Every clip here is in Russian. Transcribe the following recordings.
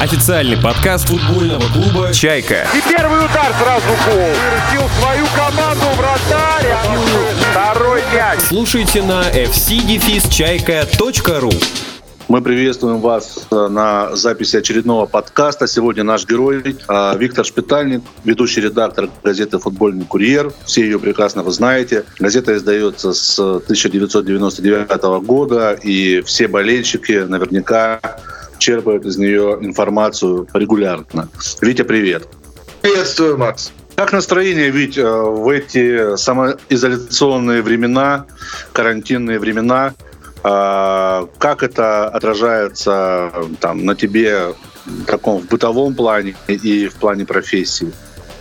Официальный подкаст футбольного клуба «Чайка». И первый удар сразу гол. Вырастил свою команду вратарь. Второй мяч. Слушайте на fcdefisчайка.ру мы приветствуем вас э, на записи очередного подкаста. Сегодня наш герой э, Виктор Шпитальник, ведущий редактор газеты «Футбольный курьер». Все ее прекрасно вы знаете. Газета издается с 1999 года, и все болельщики наверняка черпают из нее информацию регулярно. Витя, привет. Приветствую, Макс. Как настроение, Вить, э, в эти самоизоляционные времена, карантинные времена – а, как это отражается там, на тебе в таком в бытовом плане и в плане профессии?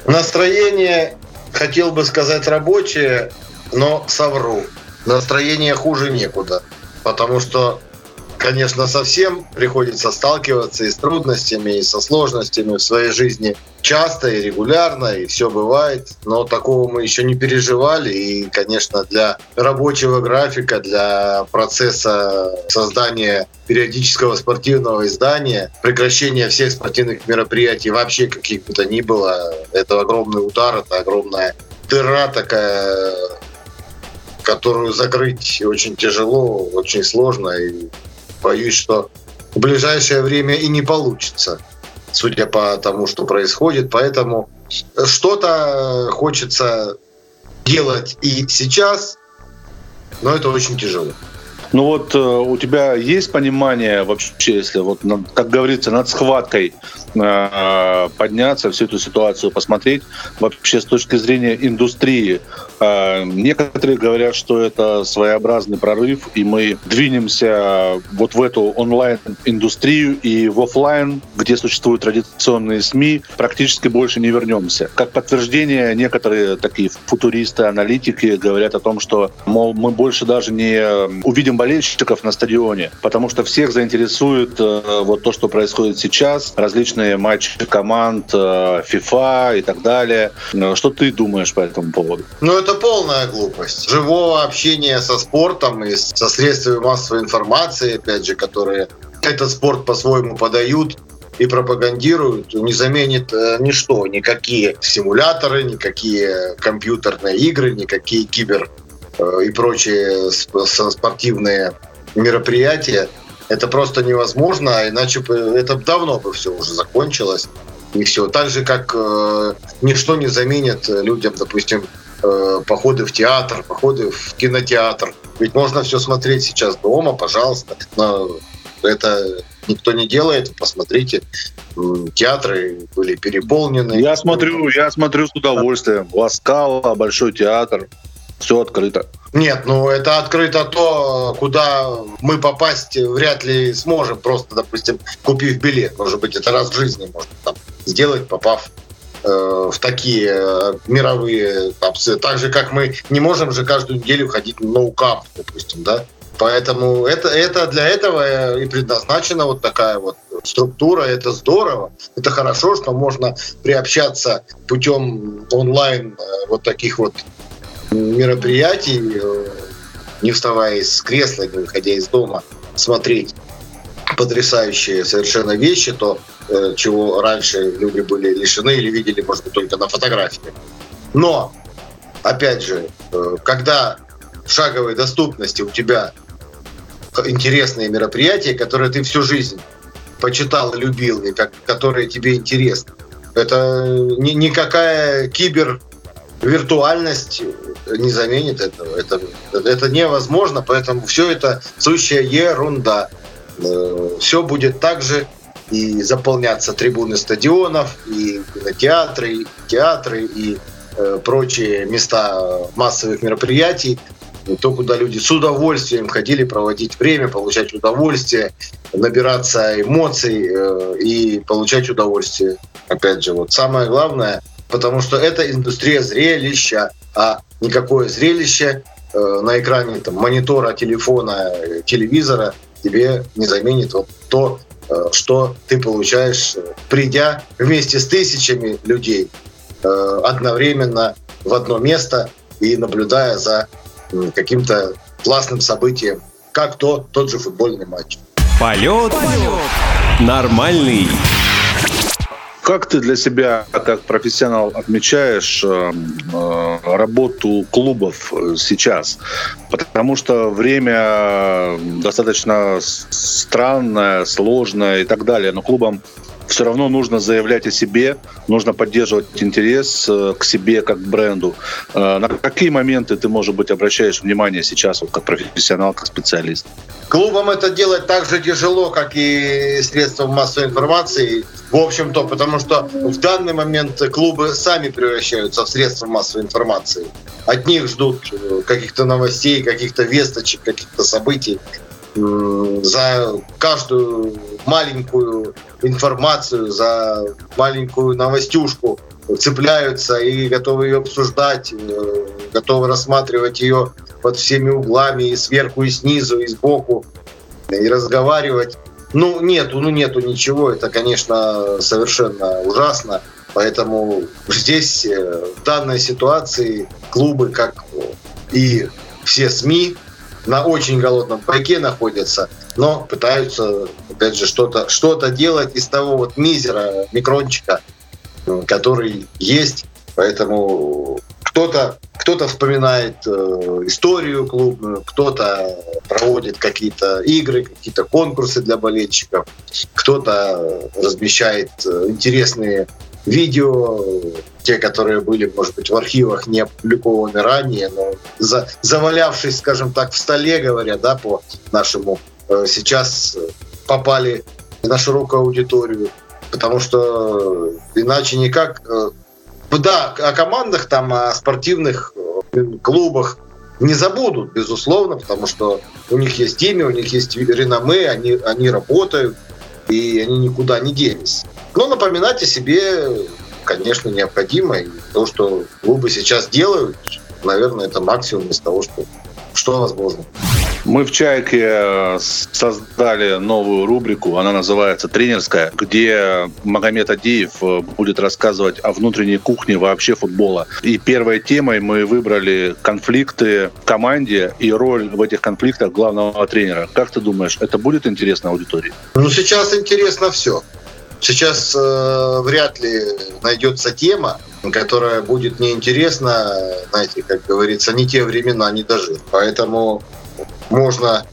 Настроение, хотел бы сказать, рабочее, но совру. Настроение хуже некуда. Потому что конечно, совсем приходится сталкиваться и с трудностями, и со сложностями в своей жизни часто и регулярно, и все бывает. Но такого мы еще не переживали. И, конечно, для рабочего графика, для процесса создания периодического спортивного издания, прекращения всех спортивных мероприятий, вообще каких бы то ни было, это огромный удар, это огромная дыра такая, которую закрыть очень тяжело, очень сложно. И боюсь, что в ближайшее время и не получится, судя по тому, что происходит. Поэтому что-то хочется делать и сейчас, но это очень тяжело. Ну вот э, у тебя есть понимание вообще, если вот, как говорится, над схваткой э, подняться, всю эту ситуацию посмотреть, вообще с точки зрения индустрии, э, некоторые говорят, что это своеобразный прорыв, и мы двинемся вот в эту онлайн-индустрию и в офлайн, где существуют традиционные СМИ, практически больше не вернемся. Как подтверждение, некоторые такие футуристы, аналитики говорят о том, что, мол, мы больше даже не увидим болельщиков на стадионе, потому что всех заинтересует э, вот то, что происходит сейчас, различные матчи команд, э, FIFA и так далее. Э, что ты думаешь по этому поводу? Ну, это полная глупость. Живого общения со спортом и со средствами массовой информации, опять же, которые этот спорт по-своему подают, и пропагандируют, не заменит э, ничто, никакие симуляторы, никакие компьютерные игры, никакие кибер и прочие спортивные мероприятия, это просто невозможно, а иначе это давно бы все уже закончилось. И все. Так же, как э, ничто не заменит людям, допустим, э, походы в театр, походы в кинотеатр. Ведь можно все смотреть сейчас дома, пожалуйста. Но это никто не делает. Посмотрите, театры были переполнены. Я смотрю, я смотрю с удовольствием. Ласкала, Большой театр все открыто. Нет, ну это открыто то, куда мы попасть вряд ли сможем, просто, допустим, купив билет. Может быть, это раз в жизни можно там сделать, попав э, в такие э, мировые опции. Так же, как мы не можем же каждую неделю ходить на ноукап, допустим, да? Поэтому это, это для этого и предназначена вот такая вот структура. Это здорово. Это хорошо, что можно приобщаться путем онлайн э, вот таких вот мероприятий, э, не вставая из кресла, не выходя из дома, смотреть потрясающие совершенно вещи, то, э, чего раньше люди были лишены или видели, может быть, только на фотографиях. Но, опять же, э, когда в шаговой доступности у тебя интересные мероприятия, которые ты всю жизнь почитал, любил, и которые тебе интересны, это ни, никакая кибер виртуальность не заменит этого. Это, это невозможно, поэтому все это сущая ерунда. Э, все будет так же и заполняться трибуны стадионов, и кинотеатры, и театры, и э, прочие места массовых мероприятий, то, куда люди с удовольствием ходили проводить время, получать удовольствие, набираться эмоций э, и получать удовольствие. Опять же, вот самое главное – потому что это индустрия зрелища, а никакое зрелище э, на экране там, монитора, телефона, телевизора тебе не заменит вот то, э, что ты получаешь, э, придя вместе с тысячами людей э, одновременно в одно место и наблюдая за э, каким-то классным событием, как то тот же футбольный матч. Полет, Полет. нормальный. Как ты для себя, как профессионал, отмечаешь э, э, работу клубов сейчас? Потому что время достаточно странное, сложное и так далее. Но клубам все равно нужно заявлять о себе, нужно поддерживать интерес э, к себе как к бренду. Э, на какие моменты ты, может быть, обращаешь внимание сейчас вот, как профессионал, как специалист? Клубам это делать так же тяжело, как и средствам массовой информации, в общем-то, потому что в данный момент клубы сами превращаются в средства массовой информации. От них ждут э, каких-то новостей, каких-то весточек, каких-то событий за каждую маленькую информацию, за маленькую новостюшку цепляются и готовы ее обсуждать, э, готовы рассматривать ее под всеми углами, и сверху, и снизу, и сбоку, и разговаривать. Ну, нету, ну, нету ничего. Это, конечно, совершенно ужасно. Поэтому здесь, э, в данной ситуации, клубы, как и все СМИ, на очень голодном пайке находятся, но пытаются, опять же, что-то что делать из того вот мизера, микрончика, который есть. Поэтому кто-то кто-то вспоминает э, историю клубную, кто-то проводит какие-то игры, какие-то конкурсы для болельщиков, кто-то размещает э, интересные видео, те, которые были, может быть, в архивах не опубликованы ранее, но за, завалявшись, скажем так, в столе, говоря, да, по нашему, э, сейчас попали на широкую аудиторию, потому что иначе никак... Э, да, о командах, там, о спортивных э, клубах не забудут, безусловно, потому что у них есть имя, у них есть реноме, они, они работают, и они никуда не делись. Но напоминать о себе, конечно, необходимо. И то, что клубы сейчас делают, наверное, это максимум из того, что, что возможно. Мы в «Чайке» создали новую рубрику, она называется «Тренерская», где Магомед Адеев э, будет рассказывать о внутренней кухне вообще футбола. И первой темой мы выбрали конфликты в команде и роль в этих конфликтах главного тренера. Как ты думаешь, это будет интересно аудитории? Ну, сейчас интересно все. Сейчас э, вряд ли найдется тема, которая будет неинтересна, знаете, как говорится, не те времена не дожили. Поэтому можно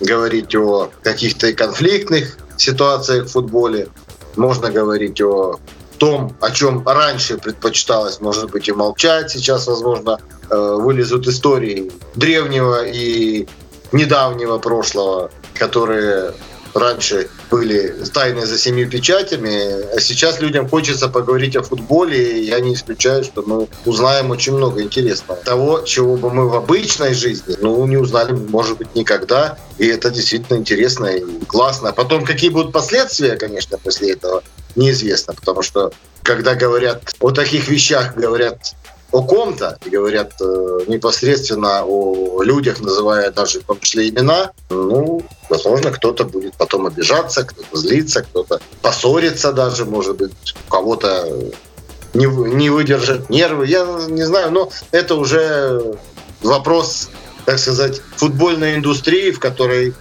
говорить о каких-то конфликтных ситуациях в футболе, можно говорить о том, о чем раньше предпочиталось, может быть, и молчать. Сейчас, возможно, э, вылезут истории древнего и недавнего прошлого, которые раньше были тайны за семью печатями, а сейчас людям хочется поговорить о футболе, и я не исключаю, что мы узнаем очень много интересного. Того, чего бы мы в обычной жизни, ну, не узнали, может быть, никогда, и это действительно интересно и классно. Потом, какие будут последствия, конечно, после этого, неизвестно, потому что когда говорят о таких вещах, говорят о ком-то говорят э, непосредственно о людях, называя даже в том числе имена, ну, возможно, кто-то будет потом обижаться, кто-то злиться, кто-то поссориться даже, может быть, у кого-то не, не выдержать нервы. Я не знаю, но это уже вопрос, так сказать, футбольной индустрии, в которой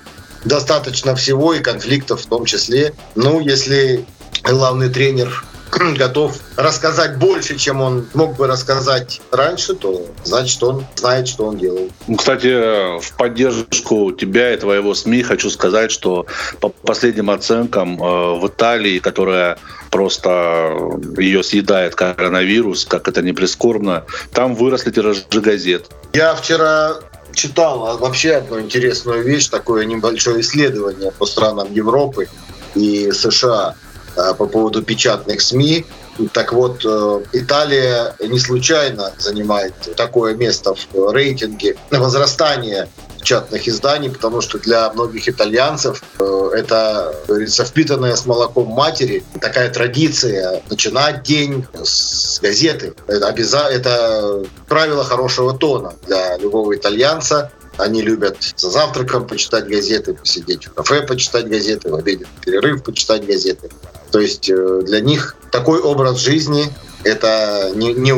достаточно всего и конфликтов в том числе. Ну, если главный тренер готов рассказать больше, чем он мог бы рассказать раньше, то значит он знает, что он делает. Ну, кстати, в поддержку тебя и твоего СМИ хочу сказать, что по последним оценкам э, в Италии, которая просто ее съедает коронавирус, как это не прискорбно, там выросли тиражи газет. Я вчера читал вообще одну интересную вещь, такое небольшое исследование по странам Европы и США. Э, по поводу печатных СМИ. Так вот, э, Италия не случайно занимает такое место в рейтинге возрастания печатных изданий, потому что для многих итальянцев э, это, говорится, впитанная с молоком матери такая традиция начинать день с газеты. Это, обяза... это правило хорошего тона для любого итальянца. Они любят за завтраком почитать газеты, посидеть в кафе, почитать газеты, в обеденный перерыв почитать газеты. То есть э, для них такой образ жизни это не, не.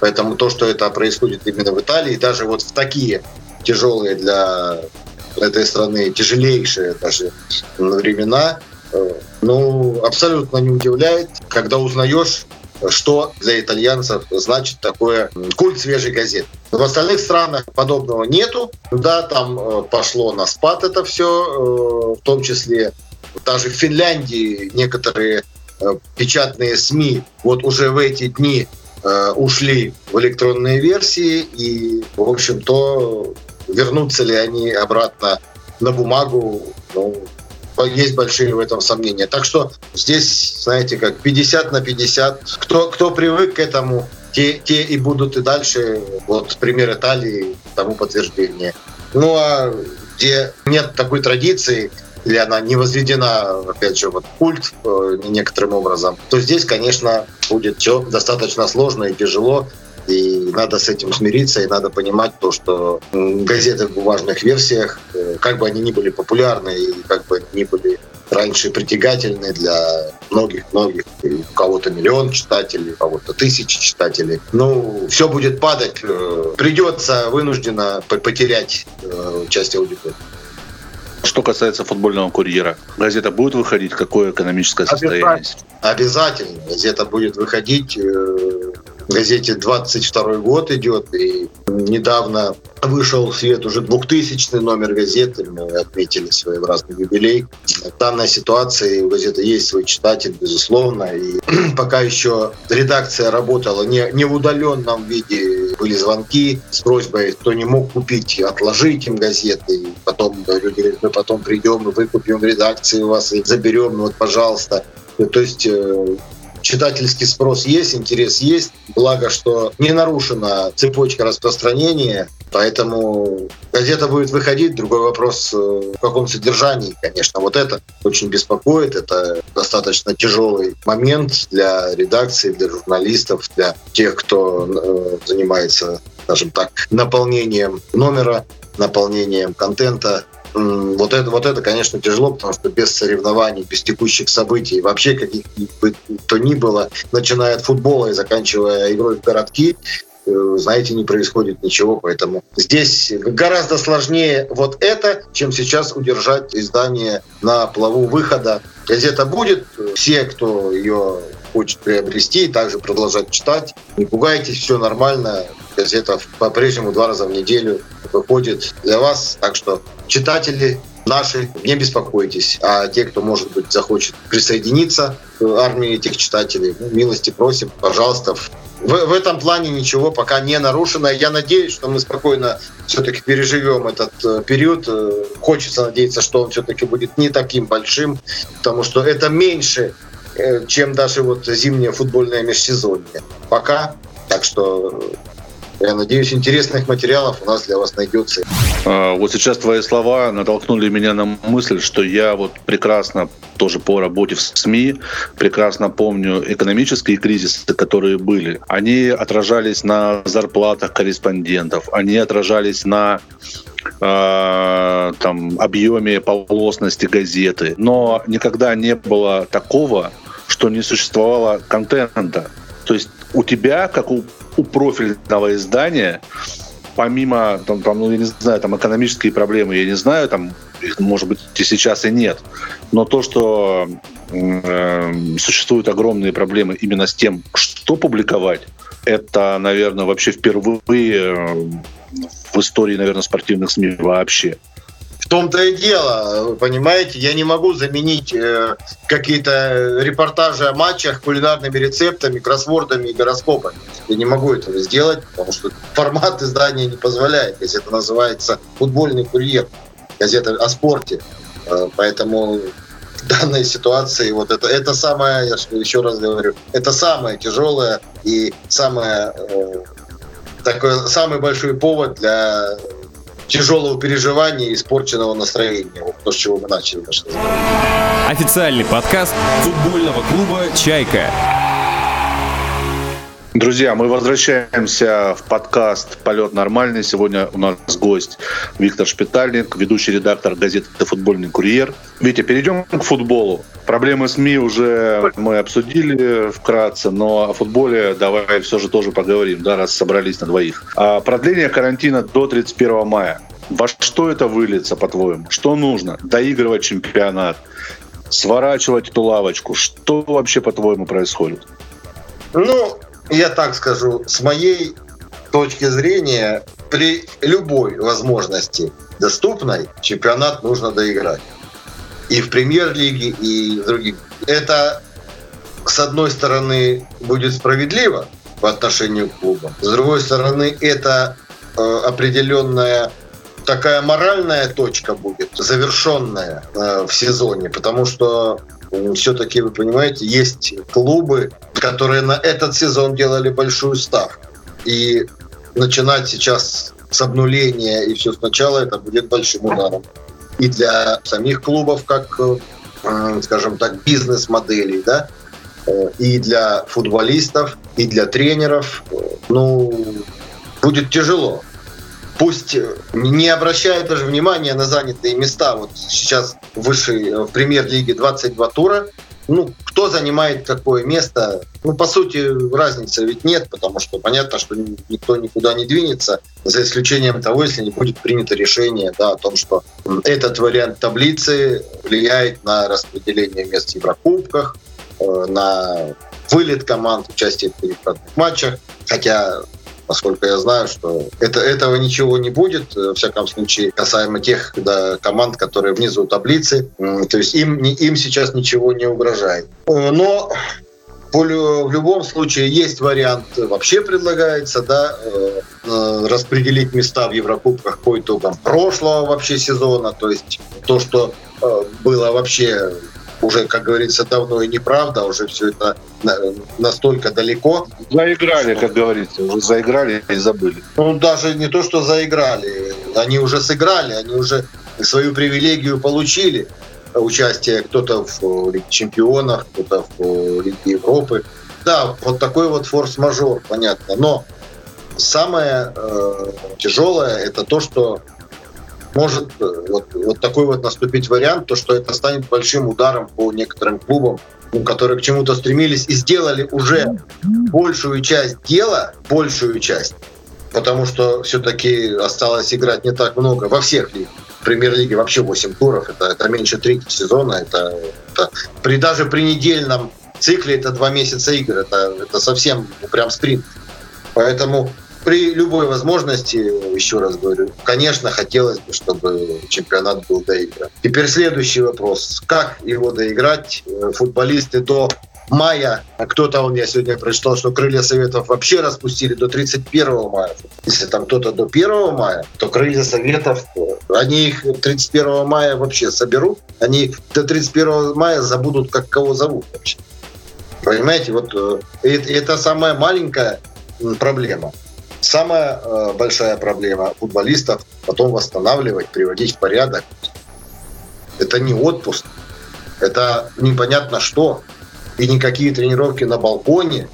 Поэтому то, что это происходит именно в Италии, даже вот в такие тяжелые для этой страны, тяжелейшие даже времена, э, ну, абсолютно не удивляет, когда узнаешь, что для итальянцев значит такое культ свежей газеты. В остальных странах подобного нету. Да, там э, пошло на спад это все, э, в том числе даже в Финляндии некоторые э, печатные СМИ вот уже в эти дни ушли в электронные версии и, в общем-то, вернутся ли они обратно на бумагу, ну, есть большие в этом сомнения. Так что здесь, знаете, как 50 на 50. Кто, кто привык к этому, те, те и будут и дальше. Вот пример Италии тому подтверждение. Ну а где нет такой традиции, или она не возведена, опять же, вот культ э, некоторым образом, то здесь, конечно, будет все достаточно сложно и тяжело. И надо с этим смириться, и надо понимать то, что газеты в бумажных версиях, э, как бы они ни были популярны, и как бы они ни были раньше притягательны для многих-многих, у кого-то миллион читателей, у кого-то тысячи читателей. Ну, все будет падать, э, придется вынужденно потерять э, часть аудитории. Что касается футбольного курьера, газета будет выходить? Какое экономическое состояние? Обязательно. Газета будет выходить газете 22 год идет, и недавно вышел в свет уже 2000 номер газеты, мы отметили своеобразный юбилей. В данной ситуации у газеты есть свой читатель, безусловно, и пока еще редакция работала не, не в удаленном виде, были звонки с просьбой, кто не мог купить, отложить им газеты, и потом люди говорят, мы потом придем и выкупим в редакции у вас и заберем, вот, пожалуйста. То есть э, читательский спрос есть, интерес есть. Благо, что не нарушена цепочка распространения, поэтому газета будет выходить. Другой вопрос, э, в каком содержании, конечно. Вот это очень беспокоит. Это достаточно тяжелый момент для редакции, для журналистов, для тех, кто э, занимается, скажем так, наполнением номера, наполнением контента вот это, вот это, конечно, тяжело, потому что без соревнований, без текущих событий, вообще каких бы то ни было, начиная от футбола и заканчивая игрой в городки, э, знаете, не происходит ничего, поэтому здесь гораздо сложнее вот это, чем сейчас удержать издание на плаву выхода. Газета будет, все, кто ее хочет приобрести, также продолжать читать. Не пугайтесь, все нормально. Газета по-прежнему два раза в неделю выходит для вас. Так что читатели наши, не беспокойтесь. А те, кто, может быть, захочет присоединиться к армии этих читателей, ну, милости просим, пожалуйста. В, в этом плане ничего пока не нарушено. Я надеюсь, что мы спокойно все-таки переживем этот э, период. Э, хочется надеяться, что он все-таки будет не таким большим, потому что это меньше, э, чем даже вот зимнее футбольное межсезонье. Пока. Так что я надеюсь, интересных материалов у нас для вас найдется. А, вот сейчас твои слова натолкнули меня на мысль, что я вот прекрасно тоже по работе в СМИ прекрасно помню экономические кризисы, которые были. Они отражались на зарплатах корреспондентов, они отражались на э, там, объеме полосности газеты. Но никогда не было такого, что не существовало контента. То есть у тебя, как у у профильного издания, помимо, там, там, ну, я не знаю, там экономические проблемы, я не знаю, там их, может быть, и сейчас и нет, но то, что э, существуют огромные проблемы именно с тем, что публиковать, это, наверное, вообще впервые в истории, наверное, спортивных СМИ вообще. Том-то и дело, понимаете, я не могу заменить э, какие-то репортажи о матчах кулинарными рецептами, кроссвордами и гороскопами. Я не могу этого сделать, потому что формат издания не позволяет. Если это называется «Футбольный курьер», газета о спорте. Э, поэтому в данной ситуации вот это, это самое, я еще раз говорю, это самое тяжелое и самое э, такой самый большой повод для тяжелого переживания и испорченного настроения. Вот то, с чего мы начали наш. Официальный подкаст футбольного клуба «Чайка». Друзья, мы возвращаемся в подкаст «Полет нормальный». Сегодня у нас гость Виктор Шпитальник, ведущий редактор газеты «Футбольный курьер». Витя, перейдем к футболу. Проблемы СМИ уже мы обсудили вкратце, но о футболе давай все же тоже поговорим, да, раз собрались на двоих. А продление карантина до 31 мая. Во что это выльется, по-твоему? Что нужно? Доигрывать чемпионат? сворачивать эту лавочку? Что вообще, по-твоему, происходит? Ну, я так скажу, с моей точки зрения, при любой возможности доступной чемпионат нужно доиграть. И в премьер-лиге, и в других. Это, с одной стороны, будет справедливо по отношению к клубам. С другой стороны, это э, определенная такая моральная точка будет, завершенная э, в сезоне, потому что все-таки, вы понимаете, есть клубы, которые на этот сезон делали большую ставку. И начинать сейчас с обнуления и все сначала, это будет большим ударом. И для самих клубов, как, э, скажем так, бизнес-моделей, да, э, и для футболистов, и для тренеров, ну, будет тяжело пусть э, не обращает даже внимания на занятые места. Вот сейчас в высшей, э, в премьер-лиге 22 тура. Ну, кто занимает какое место? Ну, по сути, разницы ведь нет, потому что понятно, что никто никуда не двинется, за исключением того, если не будет принято решение да, о том, что этот вариант таблицы влияет на распределение мест в Еврокубках, э, на вылет команд, участие в перекладных матчах. Хотя поскольку я знаю, что это, этого ничего не будет, э, в всяком случае, касаемо тех да, команд, которые внизу таблицы. То есть им, им сейчас ничего не угрожает. Э, но в любом случае есть вариант, вообще предлагается, да, э, распределить места в Еврокубках по итогам прошлого вообще сезона, то есть то, что было вообще уже, как говорится, давно и неправда, уже все это настолько далеко. Заиграли, как говорится, уже заиграли и забыли. Ну, даже не то, что заиграли, они уже сыграли, они уже свою привилегию получили участие кто-то в Лиге Чемпионов, кто-то в Лиге Европы. Да, вот такой вот форс-мажор, понятно. Но самое э, тяжелое это то, что может э, вот, вот такой вот наступить вариант, то что это станет большим ударом по некоторым клубам, ну, которые к чему-то стремились и сделали уже большую часть дела, большую часть, потому что все-таки осталось играть не так много во всех лигах. Премьер-лиге вообще 8 туров, это, это меньше трети сезона, это, это при, даже при недельном цикле это два месяца игр, это, это совсем прям спринт. Поэтому при любой возможности, еще раз говорю, конечно, хотелось бы, чтобы чемпионат был доигран. Теперь следующий вопрос. Как его доиграть? Футболисты до мая, кто-то, он я сегодня прочитал, что крылья Советов вообще распустили до 31 мая. Если там кто-то до 1 мая, то крылья Советов, они их 31 мая вообще соберут, они до 31 мая забудут, как кого зовут вообще. Понимаете, вот э, это, это самая маленькая проблема. Самая э, большая проблема футболистов потом восстанавливать, приводить в порядок. Это не отпуск, это непонятно что. И никакие тренировки на балконе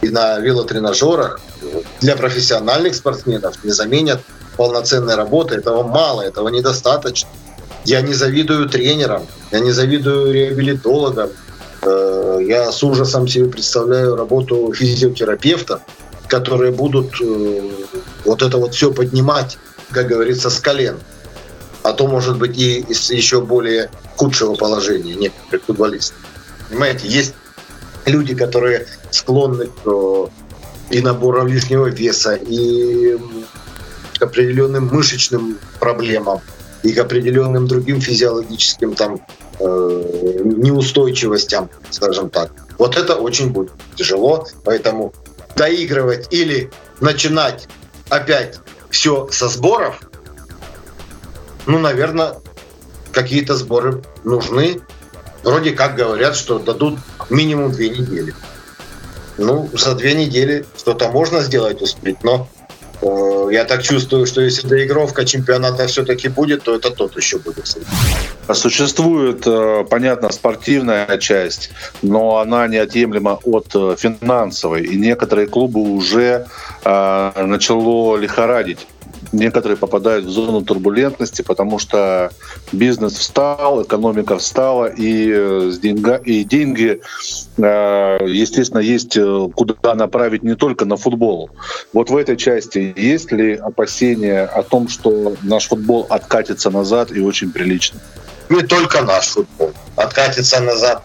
и на велотренажерах для профессиональных спортсменов не заменят полноценной работы. Этого мало, этого недостаточно. Я не завидую тренерам, я не завидую реабилитологам. Э, я с ужасом себе представляю работу физиотерапевта, которые будут э, вот это вот все поднимать, как говорится, с колен. А то, может быть, и из еще более худшего положения некоторых футболистов. Понимаете, есть люди, которые склонны к э, и набору лишнего веса, и к определенным мышечным проблемам, и к определенным другим физиологическим там э, неустойчивостям, скажем так. Вот это очень будет тяжело, поэтому доигрывать или начинать опять все со сборов, ну, наверное, какие-то сборы нужны. Вроде как говорят, что дадут минимум две недели. Ну, за две недели что-то можно сделать, успеть, но Э, я так чувствую, что если доигровка чемпионата все-таки будет, то это тот еще будет. Существует, э, понятно, спортивная часть, но она неотъемлема от э, финансовой. И некоторые клубы уже начало лихорадить некоторые попадают в зону турбулентности, потому что бизнес встал, экономика встала, и, э, с деньга, и деньги, э, естественно, есть э, куда направить не только на футбол. Вот в этой части есть ли опасения о том, что наш футбол откатится назад и очень прилично? Не только наш футбол, откатится назад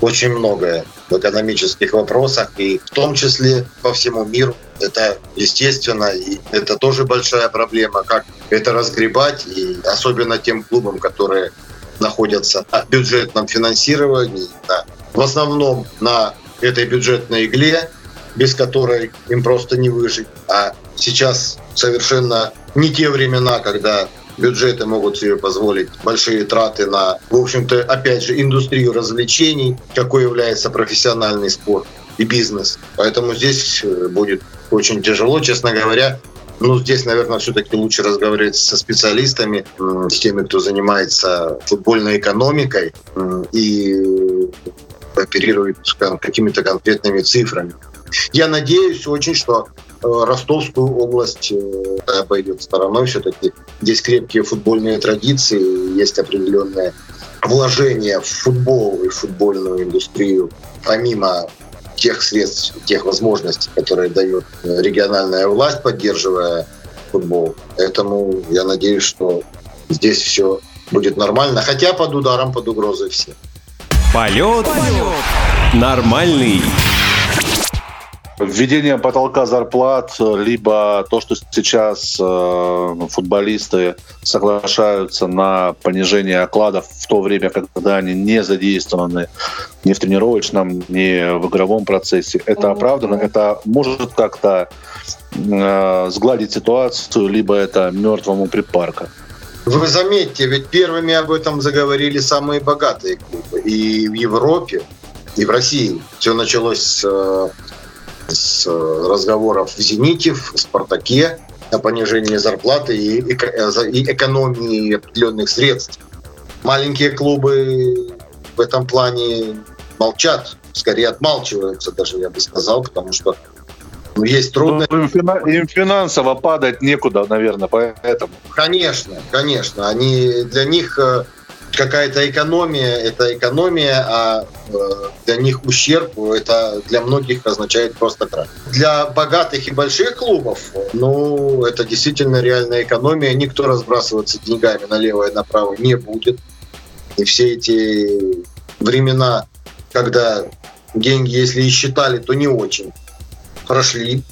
очень многое в экономических вопросах, и в том числе по всему миру. Это естественно, и это тоже большая проблема, как это разгребать, и особенно тем клубам, которые находятся на бюджетном финансировании, да, в основном на этой бюджетной игле, без которой им просто не выжить. А сейчас совершенно не те времена, когда бюджеты могут себе позволить большие траты на, в общем-то, опять же, индустрию развлечений, какой является профессиональный спорт и бизнес. Поэтому здесь э, будет очень тяжело, честно говоря. Ну, здесь, наверное, все-таки лучше разговаривать со специалистами, с теми, кто занимается футбольной экономикой и оперирует какими-то конкретными цифрами. Я надеюсь очень, что Ростовскую область э, обойдет стороной. Все-таки здесь крепкие футбольные традиции, есть определенное вложение в футбол и футбольную индустрию, помимо тех средств, тех возможностей, которые дает региональная власть, поддерживая футбол. Поэтому я надеюсь, что здесь все будет нормально, хотя под ударом, под угрозой все. Полет, Полет. нормальный. Введение потолка зарплат, либо то, что сейчас э, футболисты соглашаются на понижение окладов в то время, когда они не задействованы ни в тренировочном, ни в игровом процессе, это оправдано, это может как-то э, сгладить ситуацию, либо это мертвому припарка. Вы заметьте, ведь первыми об этом заговорили самые богатые клубы и в Европе, и в России. Все началось с э, с э, разговоров в «Зените», в «Спартаке» о понижении зарплаты и, э, и экономии определенных средств. Маленькие клубы в этом плане молчат, скорее отмалчиваются даже, я бы сказал, потому что ну, есть трудности. Ну, им финансово падать некуда, наверное, поэтому. Конечно, конечно. Они, для них э, какая-то экономия, это экономия, а э, для них ущерб, это для многих означает просто крах. Для богатых и больших клубов, ну, это действительно реальная экономия, никто разбрасываться деньгами налево и направо не будет. И все эти времена, когда деньги, если и считали, то не очень, прошли.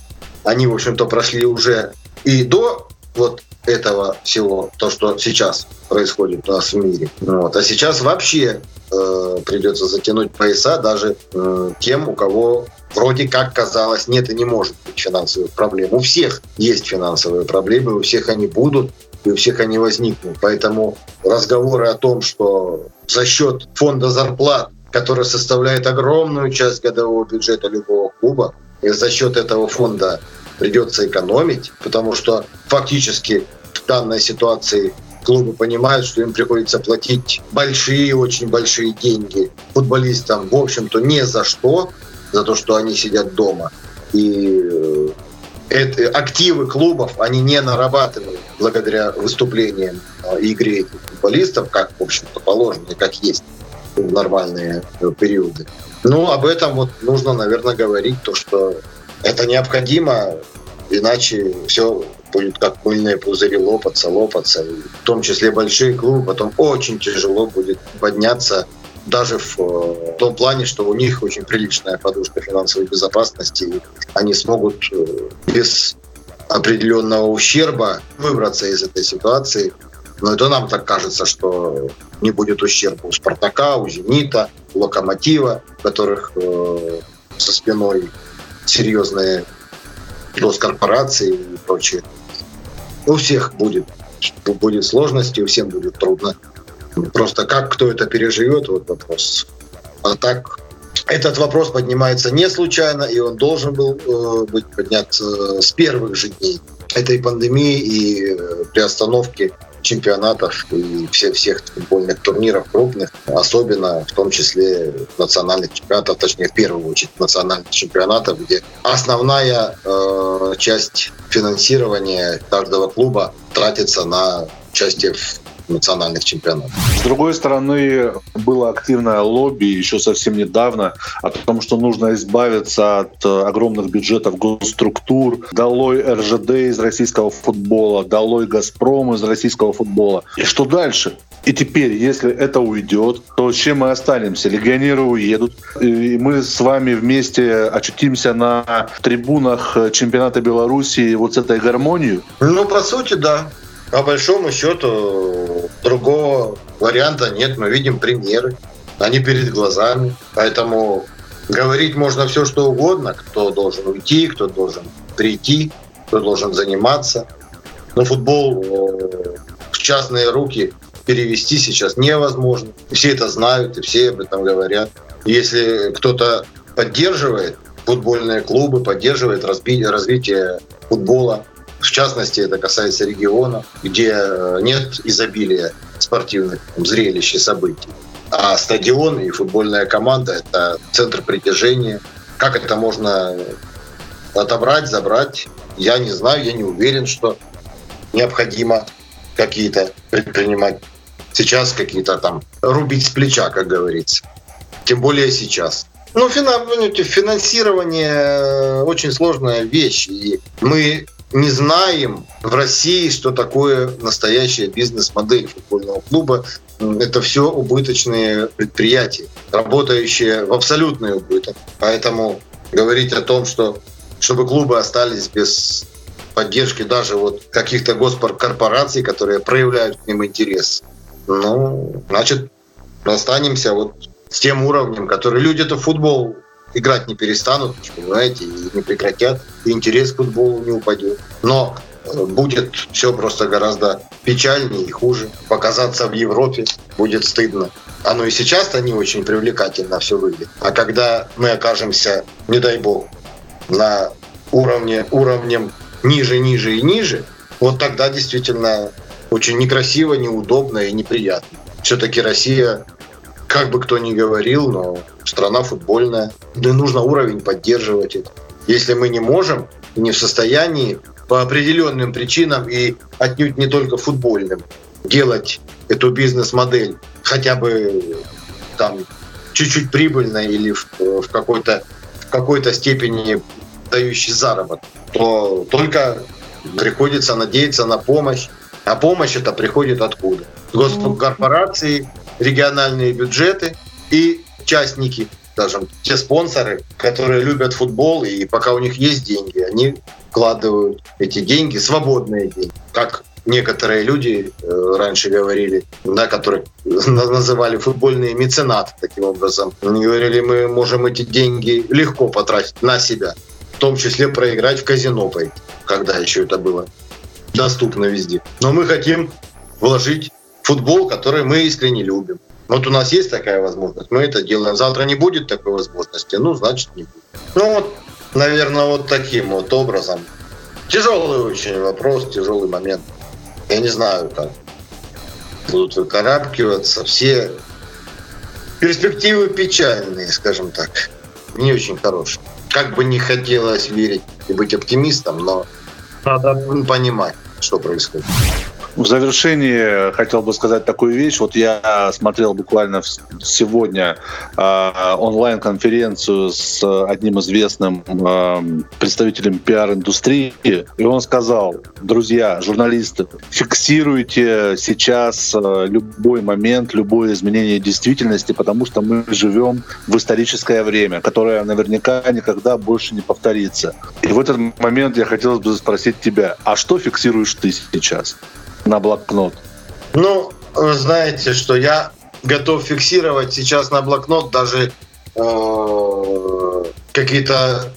Они, в общем-то, прошли уже и до вот этого всего, то, что сейчас происходит у нас в мире. Вот. А сейчас вообще э, придется затянуть пояса даже э, тем, у кого вроде как казалось, нет и не может быть финансовых проблем. У всех есть финансовые проблемы, у всех они будут, и у всех они возникнут. Поэтому разговоры о том, что за счет фонда зарплат, который составляет огромную часть годового бюджета любого клуба, и за счет этого фонда придется экономить, потому что фактически в данной ситуации клубы понимают, что им приходится платить большие, очень большие деньги футболистам, в общем-то, не за что, за то, что они сидят дома. И э, это, активы клубов они не нарабатывают благодаря выступлениям э, и игре этих футболистов, как, в общем-то, положено, как есть в нормальные э, периоды. Ну, об этом вот нужно, наверное, говорить, то, что это необходимо, иначе все будет как мыльные пузыри лопаться, лопаться. В том числе большие клубы потом очень тяжело будет подняться даже в, в том плане, что у них очень приличная подушка финансовой безопасности. И они смогут э, без определенного ущерба выбраться из этой ситуации. Но это нам так кажется, что не будет ущерба у «Спартака», у «Зенита», у «Локомотива», которых э, со спиной серьезные госкорпорации и прочее. У всех будет, будет сложности, у всем будет трудно. Просто как кто это переживет, вот вопрос. А так, этот вопрос поднимается не случайно, и он должен был э, быть поднят э, с первых же дней этой пандемии и э, приостановки чемпионатов и все, всех футбольных турниров крупных, особенно в том числе национальных чемпионатов, точнее, в первую очередь национальных чемпионатов, где основная э, часть финансирования каждого клуба тратится на участие в национальных чемпионатов. С другой стороны, было активное лобби еще совсем недавно о том, что нужно избавиться от э, огромных бюджетов госструктур, долой РЖД из российского футбола, долой Газпром из российского футбола. И что дальше? И теперь, если это уйдет, то чем мы останемся? Легионеры уедут, и мы с вами вместе очутимся на трибунах чемпионата Беларуси вот с этой гармонией? Ну, по сути, да. По большому счету, другого варианта нет. Мы видим примеры. Они перед глазами. Поэтому говорить можно все, что угодно. Кто должен уйти, кто должен прийти, кто должен заниматься. Но футбол э, в частные руки перевести сейчас невозможно. Все это знают, и все об этом говорят. Если кто-то поддерживает футбольные клубы, поддерживает развитие футбола, в частности, это касается региона, где э, нет изобилия спортивных зрелищ и событий. А стадион и футбольная команда – это центр притяжения. Как это можно отобрать, забрать? Я не знаю, я не уверен, что необходимо какие-то предпринимать сейчас какие-то там рубить с плеча, как говорится. Тем более сейчас. Ну, финансирование э, очень сложная вещь. И мы не знаем в России, что такое настоящая бизнес-модель футбольного клуба. Это все убыточные предприятия, работающие в абсолютный убыток. Поэтому говорить о том, что чтобы клубы остались без поддержки даже вот каких-то госкорпораций, которые проявляют к ним интерес, ну, значит, останемся вот с тем уровнем, который люди-то футбол играть не перестанут, понимаете, и не прекратят, и интерес к футболу не упадет. Но э, будет все просто гораздо печальнее и хуже. Показаться в Европе будет стыдно. Оно и сейчас-то не очень привлекательно все выглядит. А когда мы окажемся, не дай бог, на уровне, уровнем ниже, ниже и ниже, вот тогда действительно очень некрасиво, неудобно и неприятно. Все-таки Россия, как бы кто ни говорил, но страна футбольная. Да нужно уровень поддерживать это. Если мы не можем не в состоянии по определенным причинам и отнюдь не только футбольным делать эту бизнес-модель хотя бы там чуть-чуть прибыльной или в, в какой-то какой-то степени дающий заработок, то только приходится надеяться на помощь. А помощь это приходит откуда? Госкорпорации, региональные бюджеты и частники, скажем, те спонсоры, которые любят футбол, и пока у них есть деньги, они вкладывают эти деньги, свободные деньги, как некоторые люди э, раньше говорили, да, которые называли футбольные меценаты таким образом. Они говорили, мы можем эти деньги легко потратить на себя, в том числе проиграть в казино пойти, когда еще это было доступно везде. Но мы хотим вложить футбол, который мы искренне любим. Вот у нас есть такая возможность, мы это делаем. Завтра не будет такой возможности, ну, значит, не будет. Ну, вот, наверное, вот таким вот образом. Тяжелый очень вопрос, тяжелый момент. Я не знаю, как будут выкарабкиваться. Все перспективы печальные, скажем так. Не очень хорошие. Как бы не хотелось верить и быть оптимистом, но надо понимать, что происходит. В завершении хотел бы сказать такую вещь. Вот я смотрел буквально сегодня э, онлайн-конференцию с одним известным э, представителем пиар-индустрии, и он сказал, друзья, журналисты, фиксируйте сейчас э, любой момент, любое изменение действительности, потому что мы живем в историческое время, которое наверняка никогда больше не повторится. И в этот момент я хотел бы спросить тебя, а что фиксируешь ты сейчас? На блокнот? Ну, вы знаете, что я готов фиксировать сейчас на блокнот даже э, какие-то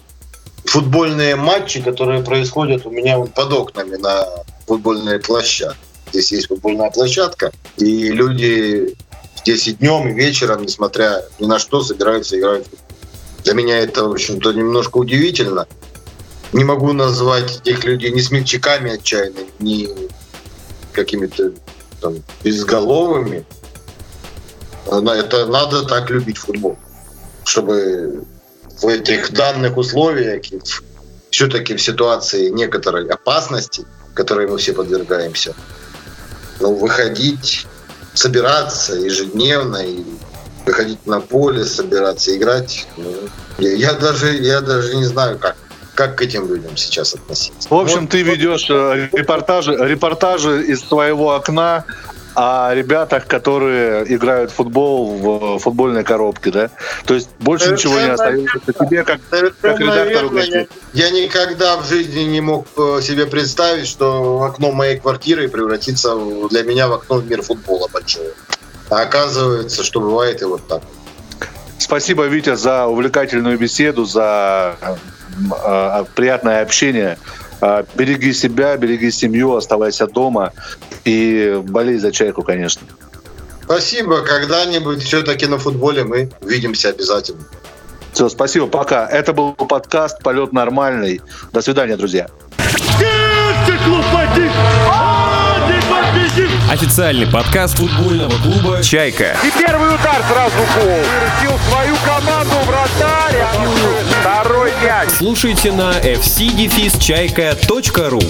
футбольные матчи, которые происходят у меня под окнами на футбольной площадке. Здесь есть футбольная площадка, и люди здесь и днем, и вечером, несмотря ни на что, собираются играть. Для меня это, в общем-то, немножко удивительно. Не могу назвать этих людей ни смельчаками отчаянными, ни какими-то там, безголовыми. Это надо так любить футбол, чтобы в этих данных условиях, все-таки в ситуации некоторой опасности, которой мы все подвергаемся, ну, выходить, собираться ежедневно и выходить на поле, собираться играть. Ну, я, я даже я даже не знаю, как как к этим людям сейчас относиться. В общем, вот, ты ведешь э, репортажи, репортажи из твоего окна о ребятах, которые играют в футбол в футбольной коробке, да? То есть больше Совершенно ничего не остается тебе, как, как редактору газеты. Я, никогда в жизни не мог э, себе представить, что окно моей квартиры превратится для меня в окно в мир футбола большого. А оказывается, что бывает и вот так. Спасибо, Витя, за увлекательную беседу, за э, приятное общение. Э, береги себя, береги семью, оставайся дома и болей за чайку, конечно. Спасибо. Когда-нибудь все-таки на футболе мы увидимся обязательно. Все, спасибо, пока. Это был подкаст «Полет нормальный». До свидания, друзья. Официальный подкаст футбольного клуба «Чайка». И первый удар сразу гол. Вырастил свою команду вратарь. Второй мяч. Слушайте на fcdefisчайка.ру